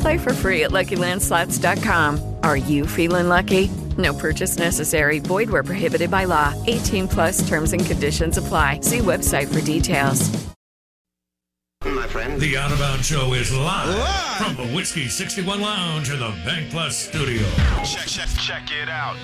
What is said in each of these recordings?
Play for free at LuckyLandSlots.com. Are you feeling lucky? No purchase necessary. Void where prohibited by law. 18 plus terms and conditions apply. See website for details. My friend. The Out of Bounds Show is live, from the Whiskey 61 Lounge in the Bank Plus studio. Check, check, check it out.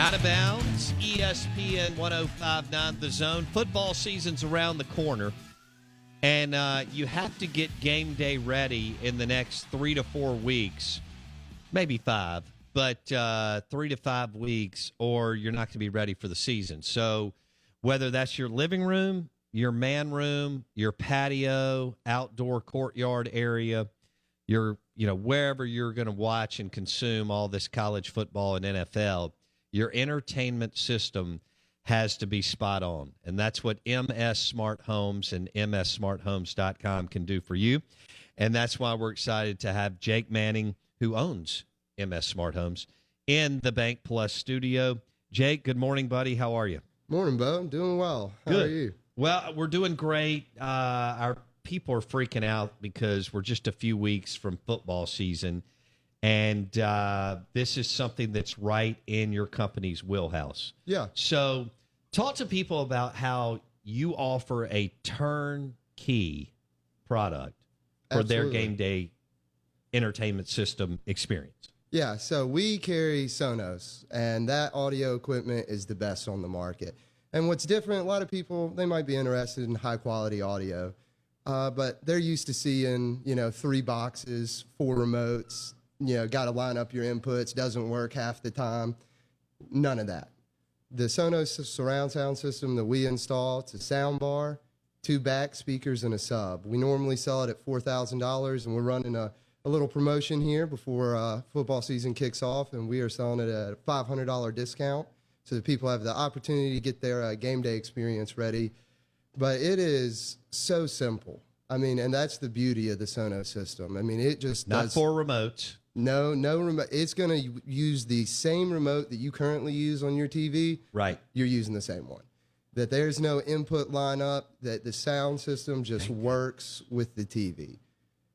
Out of bounds, ESPN 1059 The Zone. Football season's around the corner, and uh, you have to get game day ready in the next three to four weeks, maybe five, but uh, three to five weeks, or you're not going to be ready for the season. So, whether that's your living room, your man room, your patio, outdoor courtyard area, your you know wherever you're going to watch and consume all this college football and NFL, your entertainment system has to be spot on. And that's what MS Smart Homes and mssmarthomes.com can do for you. And that's why we're excited to have Jake Manning, who owns MS Smart Homes, in the Bank Plus studio. Jake, good morning, buddy. How are you? Morning, Bo. I'm doing well. How Good. are you? Well, we're doing great. Uh, our people are freaking out because we're just a few weeks from football season. And uh, this is something that's right in your company's wheelhouse. Yeah. So, talk to people about how you offer a turnkey product for their game day entertainment system experience. Yeah, so we carry Sonos, and that audio equipment is the best on the market. And what's different, a lot of people, they might be interested in high quality audio, uh, but they're used to seeing, you know, three boxes, four remotes, you know, got to line up your inputs, doesn't work half the time. None of that. The Sonos surround sound system that we install, it's a sound bar, two back speakers, and a sub. We normally sell it at $4,000, and we're running a, a little promotion here before uh, football season kicks off, and we are selling it at a $500 discount so that people have the opportunity to get their uh, game day experience ready. But it is so simple. I mean, and that's the beauty of the Sonos system. I mean, it just Not does four remotes. No, no remote. It's going to use the same remote that you currently use on your TV. Right. You're using the same one. That there's no input lineup, that the sound system just works with the TV.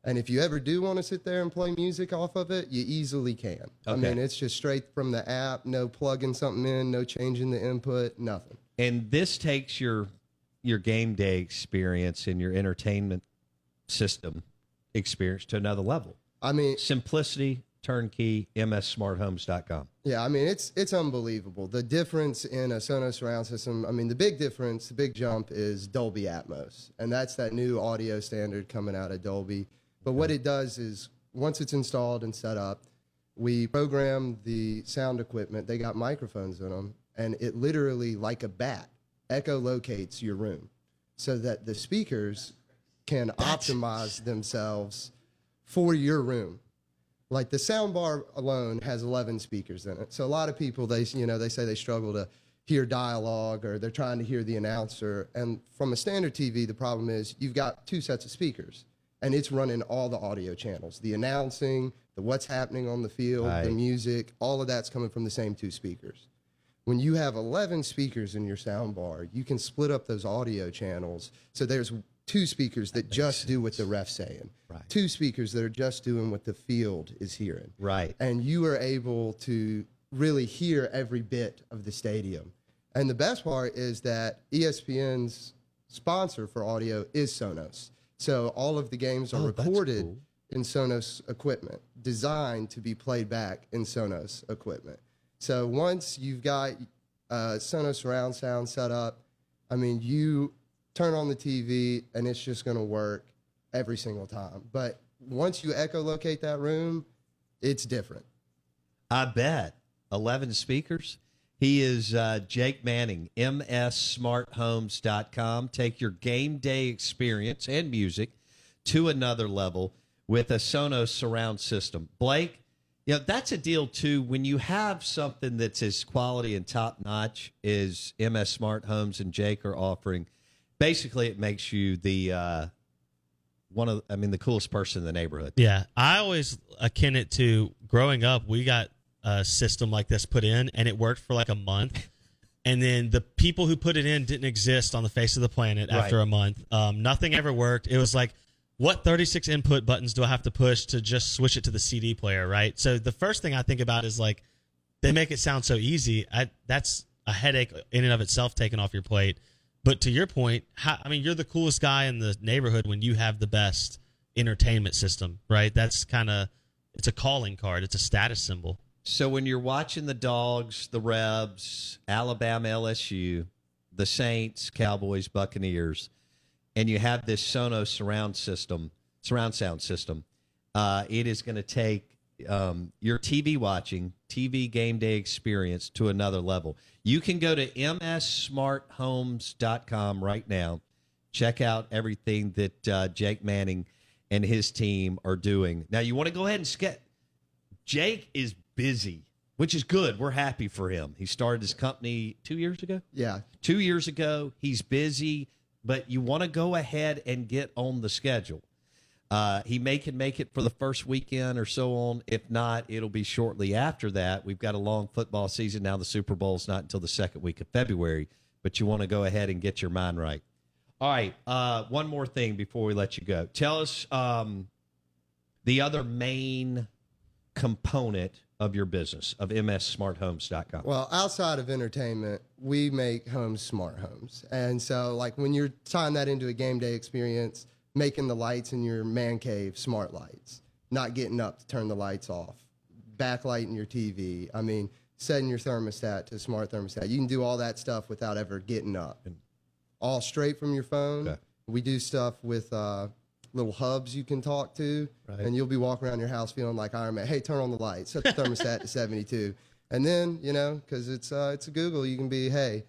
And if you ever do want to sit there and play music off of it, you easily can. I mean, it's just straight from the app, no plugging something in, no changing the input, nothing. and this takes your your game day experience and your entertainment system experience to another level. I mean, Simplicity, turnkey, mssmarthomes.com. Yeah, I mean it's it's unbelievable. The difference in a Sonos surround system. I mean, the big difference, the big jump is Dolby Atmos, and that's that new audio standard coming out of Dolby. But what it does is once it's installed and set up, we program the sound equipment. They got microphones in them, and it literally, like a bat, echolocates your room, so that the speakers can optimize themselves for your room like the sound bar alone has 11 speakers in it so a lot of people they you know they say they struggle to hear dialogue or they're trying to hear the announcer. And from a standard TV, the problem is you've got two sets of speakers and it's running all the audio channels the announcing, the what's happening on the field, Right. the music, all of that's coming from the same two speakers. When you have 11 speakers in your sound bar, you can split up those audio channels. So there's two speakers that just do what the ref's saying, Right. two speakers that are just doing what the field is hearing Right. and you are able to really hear every bit of the stadium. And the best part is that ESPN's sponsor for audio is Sonos. So all of the games are Oh, recorded cool. in Sonos equipment, designed to be played back in Sonos equipment. So once you've got uh, Sonos surround sound set up, I mean, you turn on the TV and it's just going to work every single time. But once you echolocate that room, it's different. I bet. 11 speakers. He is uh, Jake Manning, mssmarthomes.com. Take your game day experience and music to another level with a Sonos surround system. Blake, you know, that's a deal too. When you have something that's as quality and top notch as MS Smart Homes and Jake are offering, basically it makes you the uh, one of, I mean, the coolest person in the neighborhood. Yeah, I always akin it to growing up. We got a system like this put in, and it worked for like a month, and then the people who put it in didn't exist on the face of the planet after Right. a month. Um, nothing ever worked. It was like, what 36 input buttons do I have to push to just switch it to the CD player? Right. So the first thing I think about is like, they make it sound so easy. I, that's a headache in and of itself taken off your plate. But to your point, how, I mean, you're the coolest guy in the neighborhood when you have the best entertainment system, right? That's kind of it's a calling card. It's a status symbol. So when you're watching the dogs, the Rebs, Alabama, LSU, the Saints, Cowboys, Buccaneers, and you have this Sonos surround system, surround sound system, uh, it is going to take um, your TV watching, TV game day experience to another level. You can go to mssmarthomes.com right now. Check out everything that uh, Jake Manning and his team are doing. Now, you want to go ahead and sketch. Jake is busy, which is good. We're happy for him. He started his company two years ago. Yeah. Two years ago. He's busy, but you want to go ahead and get on the schedule. Uh, he may can make it for the first weekend or so on. If not, it'll be shortly after that. We've got a long football season now. The Super Bowl's not until the second week of February, but you want to go ahead and get your mind right. All right. Uh, one more thing before we let you go. Tell us um, the other main component of your business of mssmarthomes.com. Well, outside of entertainment, we make homes smart homes. And so, like, when you're tying that into a game day experience, making the lights in your man cave smart lights, not getting up to turn the lights off, backlighting your TV. I mean, setting your thermostat to a smart thermostat. You can do all that stuff without ever getting up. All straight from your phone. Okay. We do stuff with uh, little hubs you can talk to, and you'll be walking around your house feeling like Iron Man. Hey, turn on the lights. Set the thermostat to 72. And then, you know, because it's uh, it's a Google, you can be, hey,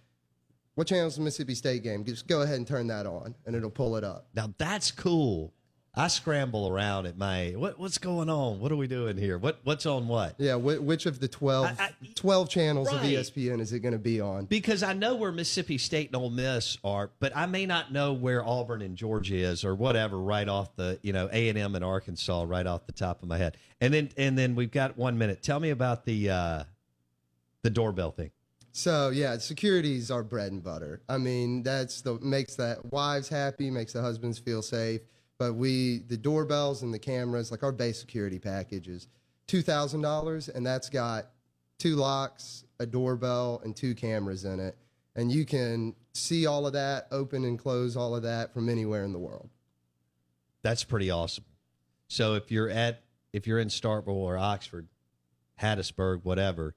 what channel's the Mississippi State game? Just go ahead and turn that on, and it'll pull it up. Now that's cool. I scramble around at my what what's going on? What are we doing here? What what's on what? Yeah, wh- which of the 12, 12 channels of E ESPN is it going to be on? Because I know where Mississippi State and Ole Miss are, but I may not know where Auburn and Georgia is or whatever right off the you know A and M and Arkansas right off the top of my head. And then and then we've got one minute. Tell me about the uh, the doorbell thing. So yeah, securities are bread and butter. I mean, that's the makes that wives happy, makes the husbands feel safe. But we the doorbells and the cameras, like our base security package is two thousand dollars, and that's got two locks, a doorbell, and two cameras in it. And you can see all of that, open and close all of that from anywhere in the world. That's pretty awesome. So if you're at if you're in Starkville or Oxford, Hattiesburg, whatever,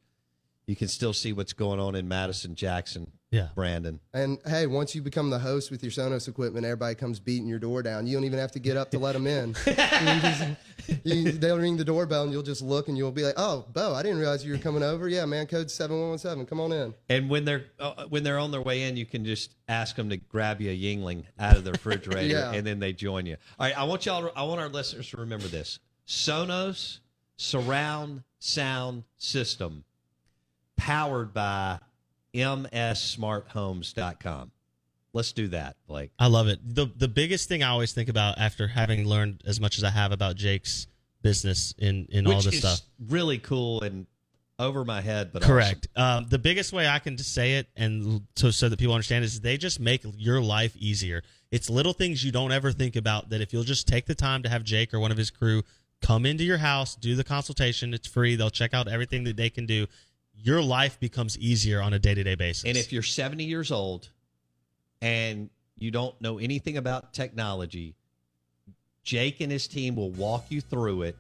you can still see what's going on in Madison, Jackson, Yeah. Brandon. And hey, once you become the host with your Sonos equipment, everybody comes beating your door down. You don't even have to get up to let them in. You just- you- they'll ring the doorbell and you'll just look and you'll be like, "Oh, Bo, I didn't realize you were coming over. Yeah, man, code seven one one seven. Come on in." And when they're uh, when they're on their way in, you can just ask them to grab you a Yuengling out of the refrigerator, Yeah. and then they join you. All right, I want y'all. I want our listeners to remember this: Sonos surround sound system, powered by mssmarthomes.com. Let's do that, Blake. I love it. The the biggest thing I always think about after having learned as much as I have about Jake's business in in all this is stuff. really cool and over my head, but Correct. Um, the biggest way I can just say it, and so so that people understand, is they just make your life easier. It's little things you don't ever think about that if you'll just take the time to have Jake or one of his crew come into your house, do the consultation. It's free. They'll check out everything that they can do. Your life becomes easier on a day to day basis. And if you're 70 years old and you don't know anything about technology, Jake and his team will walk you through it.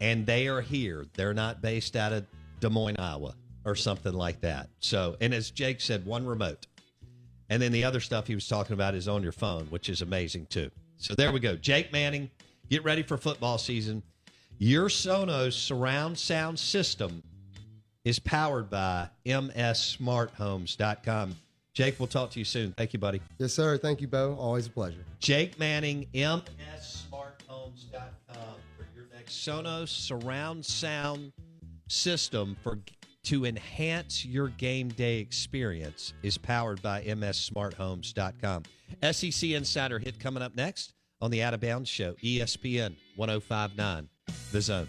And they are here. They're not based out of Des Moines, Iowa, or something like that. So, and as Jake said, one remote. And then the other stuff he was talking about is on your phone, which is amazing too. So there we go. Jake Manning, get ready for football season. Your Sonos surround sound system is powered by mssmarthomes.com. Jake, we'll talk to you soon. Thank you, buddy. Yes, sir. Thank you, Bo. Always a pleasure. Jake Manning, mssmarthomes.com for your next Sonos surround sound system for to enhance your game day experience is powered by mssmarthomes.com. SEC Insider hit coming up next on the Out of Bounds Show, ESPN 1059, The Zone.